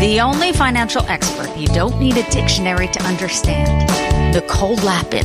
The only financial expert you don't need a dictionary to understand. Nicole Lapin.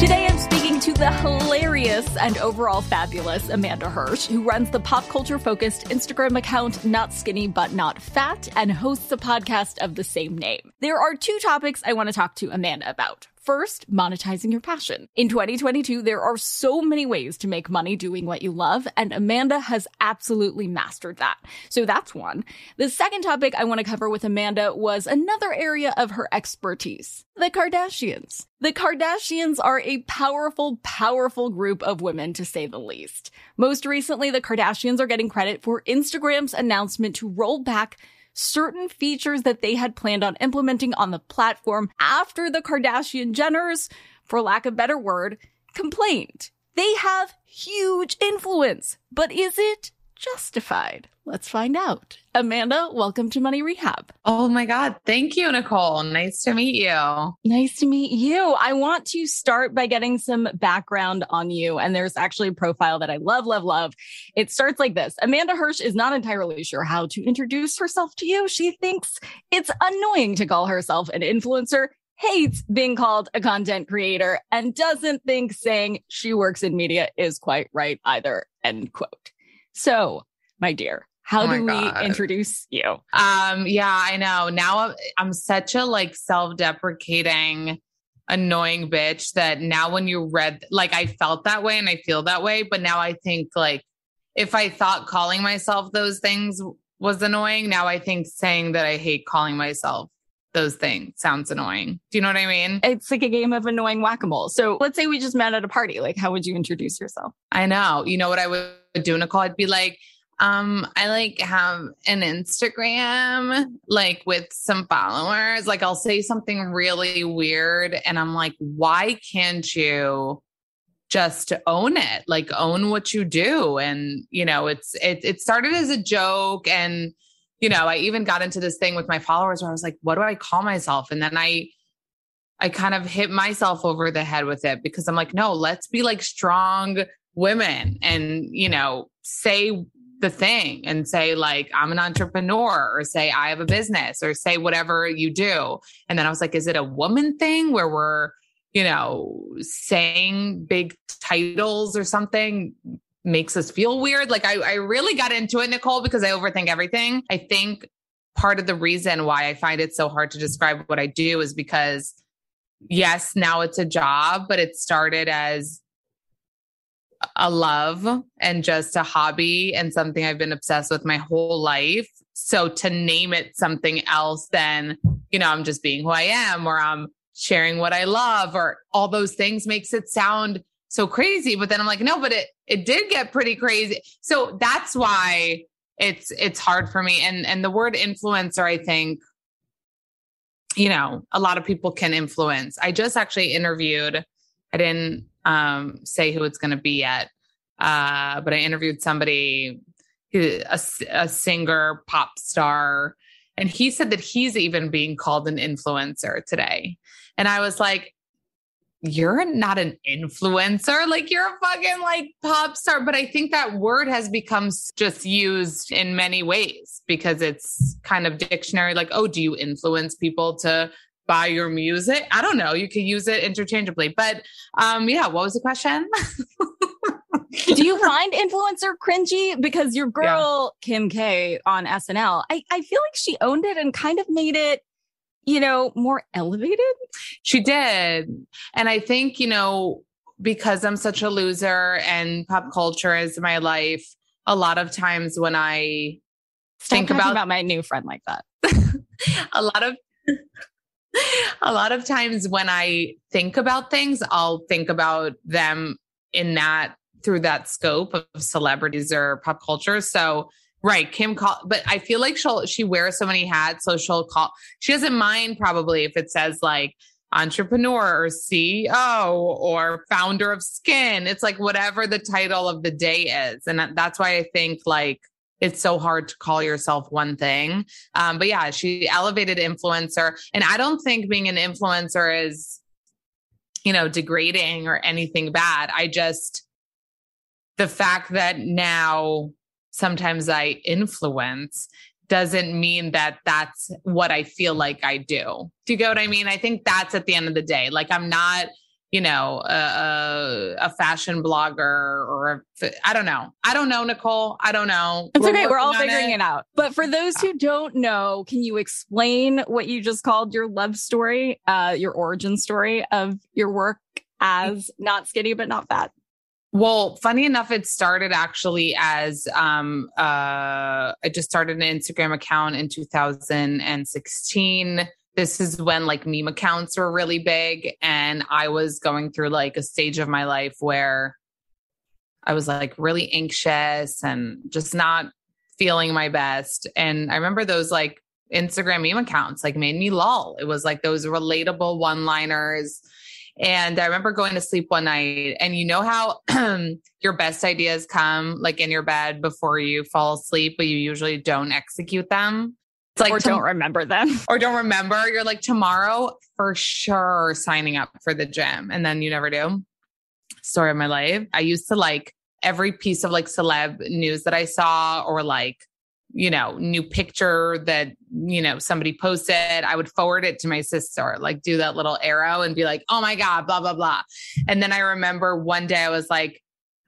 Today I'm speaking to the hilarious and overall fabulous Amanda Hirsch, who runs the pop culture focused Instagram account Not Skinny But Not Fat and hosts a podcast of the same name. There are two topics I want to talk to Amanda about. First, monetizing your passion. In 2022, there are so many ways to make money doing what you love, and Amanda has absolutely mastered that. So that's one. The second topic I want to cover with Amanda was another area of her expertise. The Kardashians. The Kardashians are a powerful, powerful group of women to say the least. Most recently, the Kardashians are getting credit for Instagram's announcement to roll back certain features that they had planned on implementing on the platform after the Kardashian Jenners, for lack of better word, complained. They have huge influence, but is it justified? Let's find out. Amanda, welcome to Money Rehab. Oh my God. Thank you, Nicole. Nice to meet you. Nice to meet you. I want to start by getting some background on you. And there's actually a profile that I love, love, love. It starts like this Amanda Hirsch is not entirely sure how to introduce herself to you. She thinks it's annoying to call herself an influencer hates being called a content creator and doesn't think saying she works in media is quite right either. End quote. So, my dear, how Oh do God. we introduce you? Um, yeah, I know. Now I'm, I'm such a like self-deprecating, annoying bitch that now when you read like I felt that way and I feel that way, but now I think like if I thought calling myself those things was annoying, now I think saying that I hate calling myself those things sounds annoying. Do you know what I mean? It's like a game of annoying whack-a-mole. So let's say we just met at a party. Like, how would you introduce yourself? I know. You know what I would do, call, I'd be like, um, I like have an Instagram like with some followers. Like I'll say something really weird and I'm like, why can't you just own it? Like own what you do. And you know, it's it it started as a joke and you know, I even got into this thing with my followers where I was like, what do I call myself? And then I I kind of hit myself over the head with it because I'm like, no, let's be like strong women and, you know, say the thing and say like I'm an entrepreneur or say I have a business or say whatever you do. And then I was like, is it a woman thing where we're, you know, saying big titles or something makes us feel weird? Like I, I really got into it, Nicole, because I overthink everything. I think part of the reason why I find it so hard to describe what I do is because yes, now it's a job, but it started as a love and just a hobby and something I've been obsessed with my whole life. So to name it something else than, you know, I'm just being who I am or I'm sharing what I love or all those things makes it sound so crazy. But then I'm like, no, but it it did get pretty crazy. So that's why it's it's hard for me. And and the word influencer, I think, you know, a lot of people can influence. I just actually interviewed, I didn't um, say who it's going to be yet, uh, but I interviewed somebody, who, a, a singer, pop star, and he said that he's even being called an influencer today. And I was like, you're not an influencer. Like you're a fucking like pop star. But I think that word has become just used in many ways because it's kind of dictionary. Like, oh, do you influence people to buy your music? I don't know. You could use it interchangeably. But um, yeah, what was the question? do you find influencer cringy? Because your girl, yeah. Kim K on SNL, I, I feel like she owned it and kind of made it you know, more elevated? She did. And I think, you know, because I'm such a loser and pop culture is my life, a lot of times when I Stop think about, about my new friend like that. a lot of a lot of times when I think about things, I'll think about them in that through that scope of celebrities or pop culture. So Right. Kim call, but I feel like she'll, she wears so many hats. So she'll call, she doesn't mind probably if it says like entrepreneur or CEO or founder of Skims. It's like whatever the title of the day is. And that's why I think like it's so hard to call yourself one thing. Um, but yeah, she elevated influencer. And I don't think being an influencer is, you know, degrading or anything bad. I just, the fact that now sometimes I influence doesn't mean that that's what I feel like I do. Do you get what I mean? I think that's at the end of the day. Like I'm not, you know, a, a fashion blogger or I don't know. I don't know, Nicole. I don't know. It's We're okay. We're all figuring it. it out. But for those who don't know, can you explain what you just called your love story, uh, your origin story of your work as not skinny but not fat? Well, funny enough, it started actually as um, uh, I just started an Instagram account in 2016. This is when like meme accounts were really big. And I was going through like a stage of my life where I was like really anxious and just not feeling my best. And I remember those like Instagram meme accounts like made me lull. It was like those relatable one liners and I remember going to sleep one night, and you know how your best ideas come like in your bed before you fall asleep, but you usually don't execute them. It's like or don't remember them. Or don't remember. You're like, tomorrow for sure signing up for the gym. And then you never do. Story of my life. I used to like every piece of like celeb news that I saw or like you know, new picture that, you know, somebody posted, I would forward it to my sister, like do that little arrow and be like, oh my God, blah, blah, blah. And then I remember one day I was like,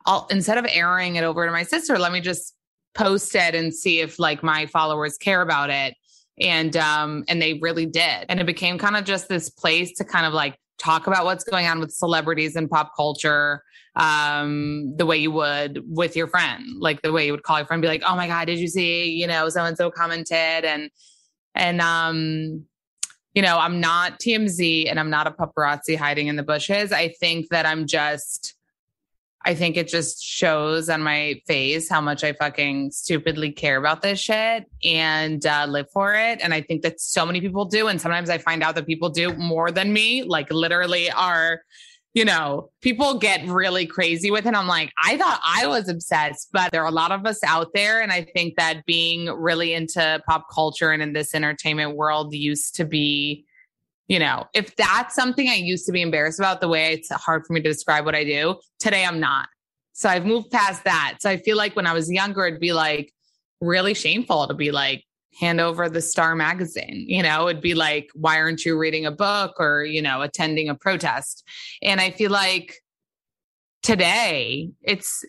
I'll, instead of airing it over to my sister, let me just post it and see if like my followers care about it. And, um, and they really did. And it became kind of just this place to kind of like talk about what's going on with celebrities and pop culture um, the way you would with your friend, like the way you would call your friend, be like, "Oh my god, did you see? You know, so and so commented," and and um, you know, I'm not TMZ and I'm not a paparazzi hiding in the bushes. I think that I'm just. I think it just shows on my face how much I fucking stupidly care about this shit and uh, live for it. And I think that so many people do. And sometimes I find out that people do more than me, like literally are you know, people get really crazy with it. I'm like, I thought I was obsessed, but there are a lot of us out there. And I think that being really into pop culture and in this entertainment world used to be, you know, if that's something I used to be embarrassed about, the way it's hard for me to describe what I do, today I'm not. So I've moved past that. So I feel like when I was younger, it'd be like really shameful to be like, hand over the Star magazine. You know, it'd be like, why aren't you reading a book or, you know, attending a protest? And I feel like today it's,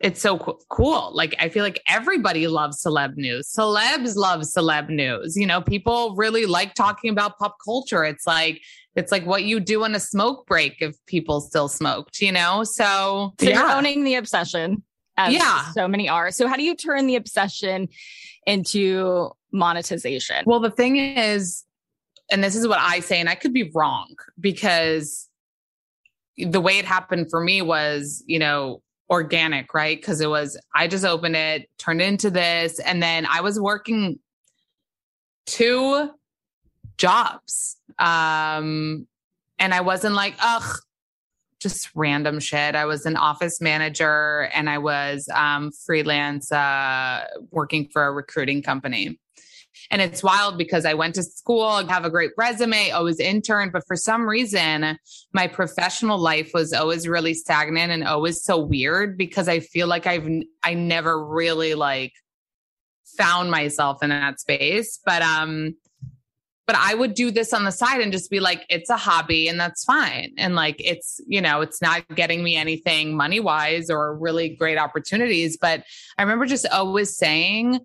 it's so co- cool. Like, I feel like everybody loves celeb news. Celebs love celeb news. You know, people really like talking about pop culture. It's like, it's like what you do on a smoke break if people still smoked, you know? So, so yeah. you're owning the obsession. yeah. So many are. So, how do you turn the obsession into monetization? Well, the thing is, and this is what I say, and I could be wrong because the way it happened for me was, you know, organic, right? Because it was, I just opened it, turned it into this, and then I was working two jobs. Um, and I wasn't like, ugh, just random shit. I was an office manager and I was um, freelance uh, working for a recruiting company. And it's wild because I went to school, have a great resume, always interned, but for some reason, my professional life was always really stagnant and always so weird because I feel like I've I never really like found myself in that space. But um but I would do this on the side and just be like, it's a hobby and that's fine. And like, it's, you know, it's not getting me anything money wise or really great opportunities. But I remember just always saying,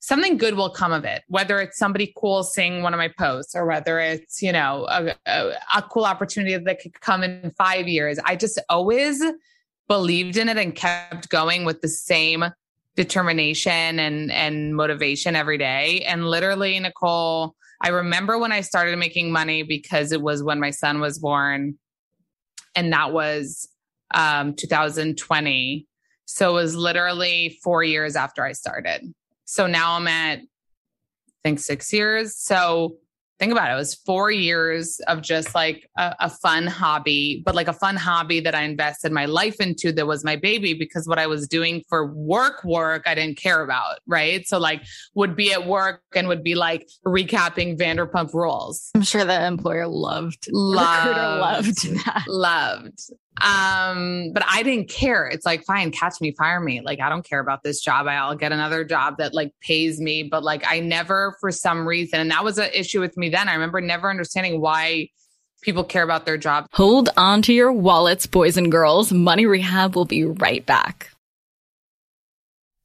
something good will come of it, whether it's somebody cool seeing one of my posts or whether it's, you know, a, a, a cool opportunity that could come in five years. I just always believed in it and kept going with the same determination and and motivation every day and literally nicole I remember when I started making money because it was when my son was born, and that was um, 2020. So it was literally four years after I started. So now I'm at, I think, six years. So think about it. It was four years of just like a, a, fun hobby, but like a fun hobby that I invested my life into that was my baby because what I was doing for work, work, I didn't care about. Right. So like would be at work and would be like recapping Vanderpump rules. I'm sure the employer loved, loved, loved that. Loved. Um, but I didn't care. It's like, fine, catch me, fire me. Like, I don't care about this job. I'll get another job that like pays me. But like, I never, for some reason, and that was an issue with me then. I remember never understanding why people care about their job. Hold on to your wallets, boys and girls. Money Rehab will be right back.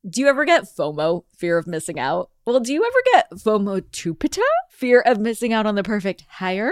Do you ever get FOMO, fear of missing out? Well, do you ever get FOMO tupita, fear of missing out on the perfect hire?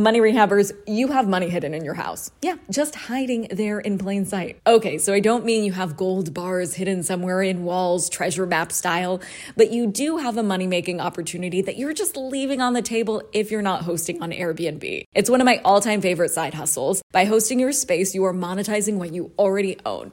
Money rehabbers, you have money hidden in your house. Yeah, just hiding there in plain sight. Okay, so I don't mean you have gold bars hidden somewhere in walls, treasure map style, but you do have a money making opportunity that you're just leaving on the table if you're not hosting on Airbnb. It's one of my all time favorite side hustles. By hosting your space, you are monetizing what you already own.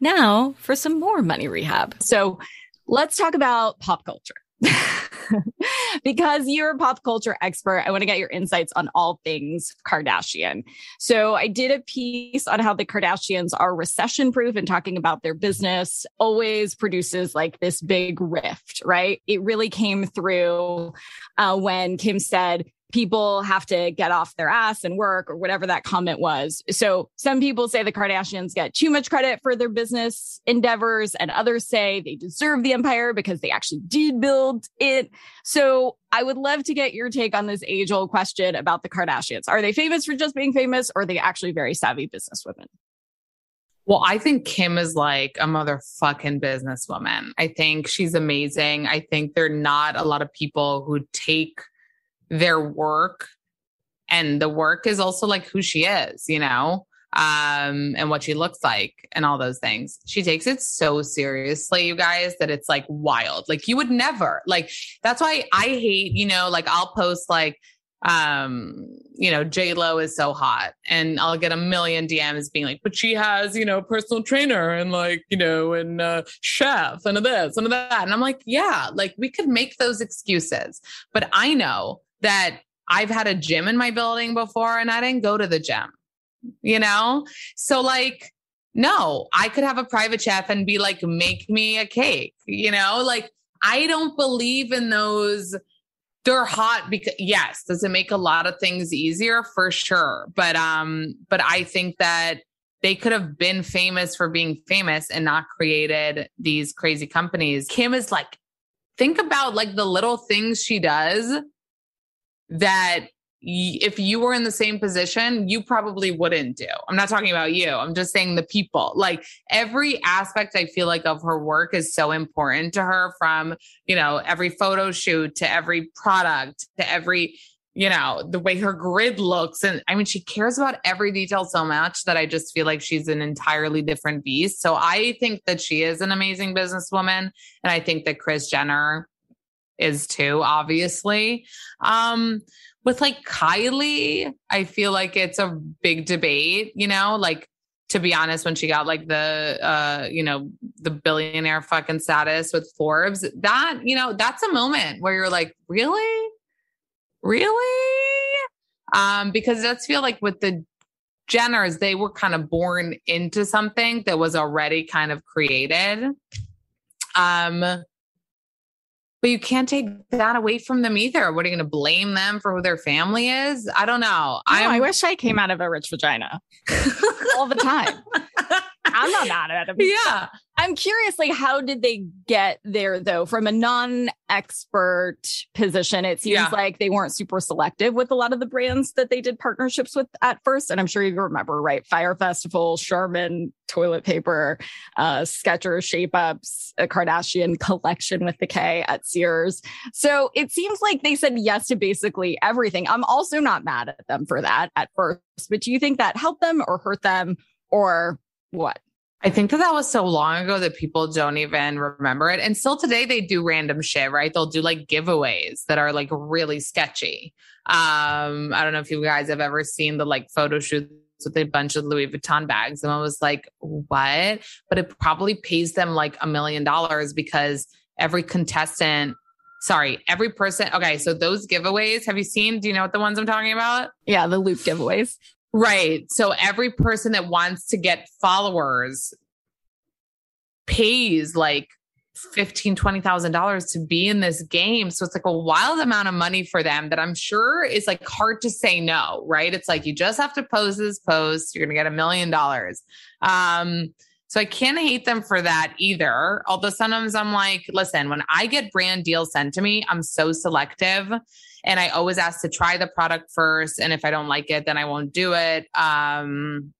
Now for some more money rehab. So let's talk about pop culture. because you're a pop culture expert, I want to get your insights on all things Kardashian. So, I did a piece on how the Kardashians are recession proof and talking about their business always produces like this big rift, right? It really came through uh, when Kim said, people have to get off their ass and work or whatever that comment was. So some people say the Kardashians get too much credit for their business endeavors and others say they deserve the empire because they actually did build it. So I would love to get your take on this age old question about the Kardashians. Are they famous for just being famous or are they actually very savvy businesswomen? Well, I think Kim is like a motherfucking businesswoman. I think she's amazing. I think there are not a lot of people who take their work and the work is also like who she is, you know, um, and what she looks like and all those things. She takes it so seriously, you guys, that it's like wild. Like you would never like that's why I hate, you know, like I'll post like um you know j lo is so hot and i'll get a million dms being like but she has you know personal trainer and like you know and uh chef and of this and of that and i'm like yeah like we could make those excuses but i know that I've had a gym in my building before and I didn't go to the gym, you know? So, like, no, I could have a private chef and be like, make me a cake, you know? Like, I don't believe in those. They're hot because yes, does it make a lot of things easier for sure. But um, but I think that they could have been famous for being famous and not created these crazy companies. Kim is like, think about like the little things she does that if you were in the same position, you probably wouldn't do. I'm not talking about you. I'm just saying the people. Like every aspect I feel like of her work is so important to her from, you know, every photo shoot to every product to every, you know, the way her grid looks. And I mean, she cares about every detail so much that I just feel like she's an entirely different beast. So I think that she is an amazing businesswoman. And I think that Kris Jenner is too, obviously. Um, with like Kylie, I feel like it's a big debate, you know, like to be honest, when she got like the uh, you know, the billionaire fucking status with Forbes, that, you know, that's a moment where you're like, really? Really? Um, because does feel like with the Jenners, they were kind of born into something that was already kind of created. Um, but you can't take that away from them either. What are you going to blame them for who their family is? I don't know. I wish I came out of a rich vagina all the time. I'm not mad at them. Yeah. I'm curious, like, how did they get there though? From a non-expert position, it seems yeah. like they weren't super selective with a lot of the brands that they did partnerships with at first. And I'm sure you remember, right? Fyre Festival, Charmin, toilet paper, uh, Skechers, Shape Ups, a Kardashian collection with the K at Sears. So it seems like they said yes to basically everything. I'm also not mad at them for that at first, but do you think that helped them or hurt them or what? I think that that was so long ago that people don't even remember it. And still today, they do random shit, right? They'll do like giveaways that are like really sketchy. Um, I don't know if you guys have ever seen the like photo shoots with a bunch of Louis Vuitton bags. And I was like, what? But it probably pays them like a million dollars because every contestant sorry, every person. Okay, so those giveaways, have you seen? Do you know what the ones I'm talking about? Yeah, the loop giveaways. Right. So every person that wants to get followers pays like fifteen, twenty thousand dollars to be in this game. So it's like a wild amount of money for them that I'm sure is like hard to say no, right? It's like you just have to post this post, you're gonna get a million dollars. Um, so I can't hate them for that either. Although sometimes I'm like, listen, when I get brand deals sent to me, I'm so selective and I always ask to try the product first. And if I don't like it, then I won't do it. Um,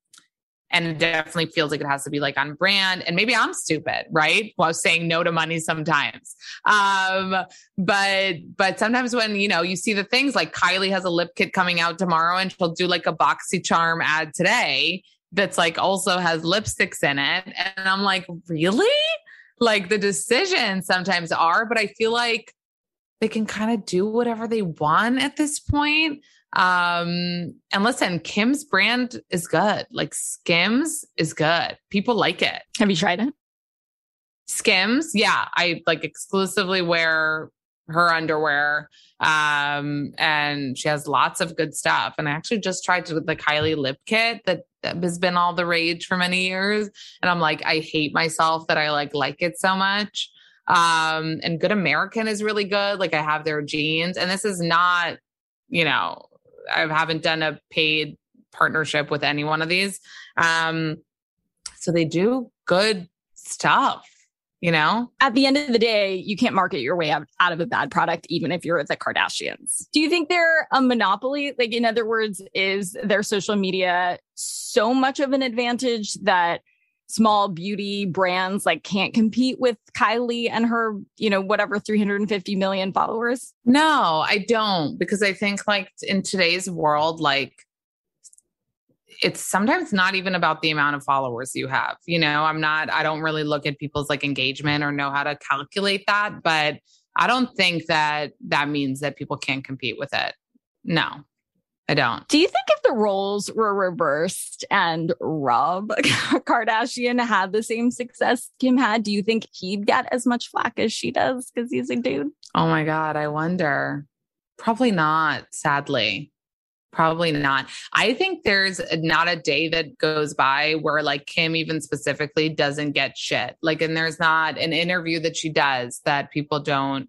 and it definitely feels like it has to be like on brand and maybe i'm stupid right while saying no to money sometimes um but but sometimes when you know you see the things like kylie has a lip kit coming out tomorrow and she'll do like a BoxyCharm ad today that's like also has lipsticks in it and i'm like really like the decisions sometimes are but i feel like they can kind of do whatever they want at this point. Um, and listen, Kim's brand is good. Like Skims is good. People like it. Have you tried it? Skims, yeah. I like exclusively wear her underwear. Um, and she has lots of good stuff. And I actually just tried to the Kylie lip kit that, that has been all the rage for many years. And I'm like, I hate myself that I like like it so much. Um, and Good American is really good. Like I have their jeans, and this is not, you know, I haven't done a paid partnership with any one of these. Um, so they do good stuff you know? At the end of the day, you can't market your way out, out of a bad product, even if you're the Kardashians. Do you think they're a monopoly? Like, in other words, is their social media so much of an advantage that small beauty brands like can't compete with Kylie and her, you know, whatever 350 million followers? No, I don't because I think like in today's world like it's sometimes not even about the amount of followers you have. You know, I'm not I don't really look at people's like engagement or know how to calculate that, but I don't think that that means that people can't compete with it. No. I don't. Do you think if the roles were reversed and Rob Kardashian had the same success Kim had, do you think he'd get as much flack as she does because he's a dude? Oh my God, I wonder. Probably not, sadly. Probably not. I think there's not a day that goes by where like Kim even specifically doesn't get shit. Like, and there's not an interview that she does that people don't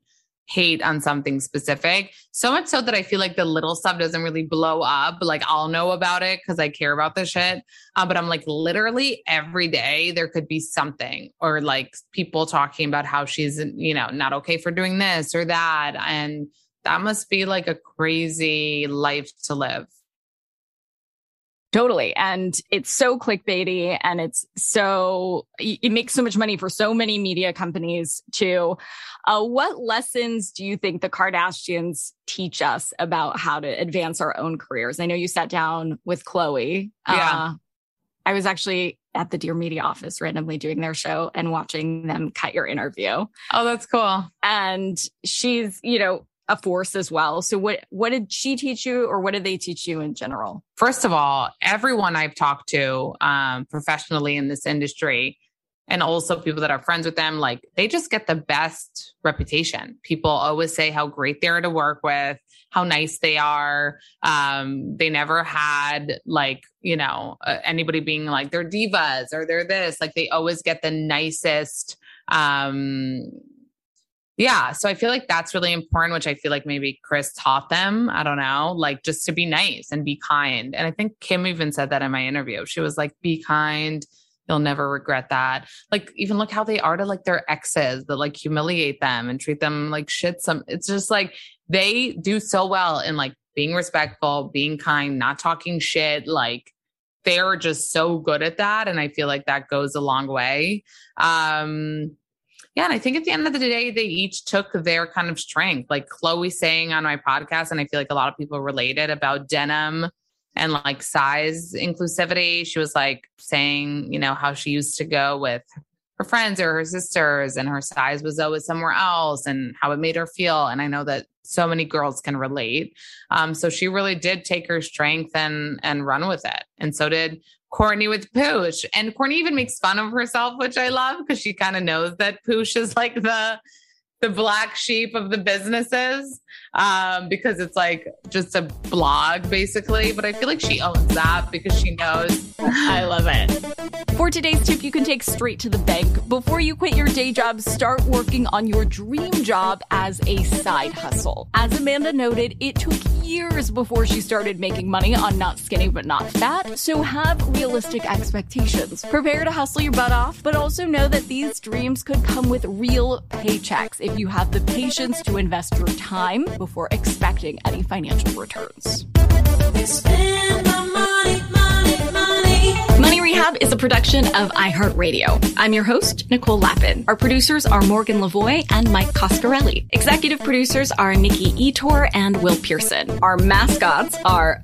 hate on something specific. So much so that I feel like the little stuff doesn't really blow up. Like I'll know about it because I care about the shit. Uh, but I'm like literally every day there could be something or like people talking about how she's, you know, not okay for doing this or that. And that must be like a crazy life to live. Totally. And it's so clickbaity and it's so, it makes so much money for so many media companies too. Uh, what lessons do you think the Kardashians teach us about how to advance our own careers? I know you sat down with Khloé. Yeah. Uh, I was actually at the Dear Media office randomly doing their show and watching them cut your interview. Oh, that's cool. And she's, you know, a force as well. So what what did she teach you or what did they teach you in general? First of all, everyone I've talked to um, professionally in this industry and also people that are friends with them, like they just get the best reputation. People always say how great they're to work with, how nice they are. Um, they never had like, you know, uh, anybody being like they're divas or they're this. Like they always get the nicest um yeah. So I feel like that's really important, which I feel like maybe Kris taught them. I don't know, like just to be nice and be kind. And I think Kim even said that in my interview. She was like, be kind. You'll never regret that. Like, even look how they are to like their exes that like humiliate them and treat them like shit. Some, it's just like they do so well in like being respectful, being kind, not talking shit. Like, they're just so good at that. And I feel like that goes a long way. Um, yeah, and I think at the end of the day, they each took their kind of strength. Like Khloé saying on my podcast, and I feel like a lot of people related about denim and like size inclusivity. She was like saying, you know, how she used to go with her friends or her sisters, and her size was always somewhere else, and how it made her feel. And I know that so many girls can relate. Um, so she really did take her strength and and run with it. And so did Kourtney with Poosh. And Kourtney even makes fun of herself, which I love because she kind of knows that Poosh is like the the black sheep of the businesses um, because it's like just a blog basically. But I feel like she owns that because she knows. I love it. For today's tip, you can take straight to the bank. Before you quit your day job, start working on your dream job as a side hustle. As Amanda noted, it took years before she started making money on Not Skinny But Not Fat, so have realistic expectations. Prepare to hustle your butt off, but also know that these dreams could come with real paychecks if you have the patience to invest your time before expecting any financial returns. Money Rehab is a production of iHeartRadio. I'm your host, Nicole Lapin. Our producers are Morgan Lavoie and Mike Coscarelli. Executive producers are Nikki Ettore and Will Pearson. Our mascots are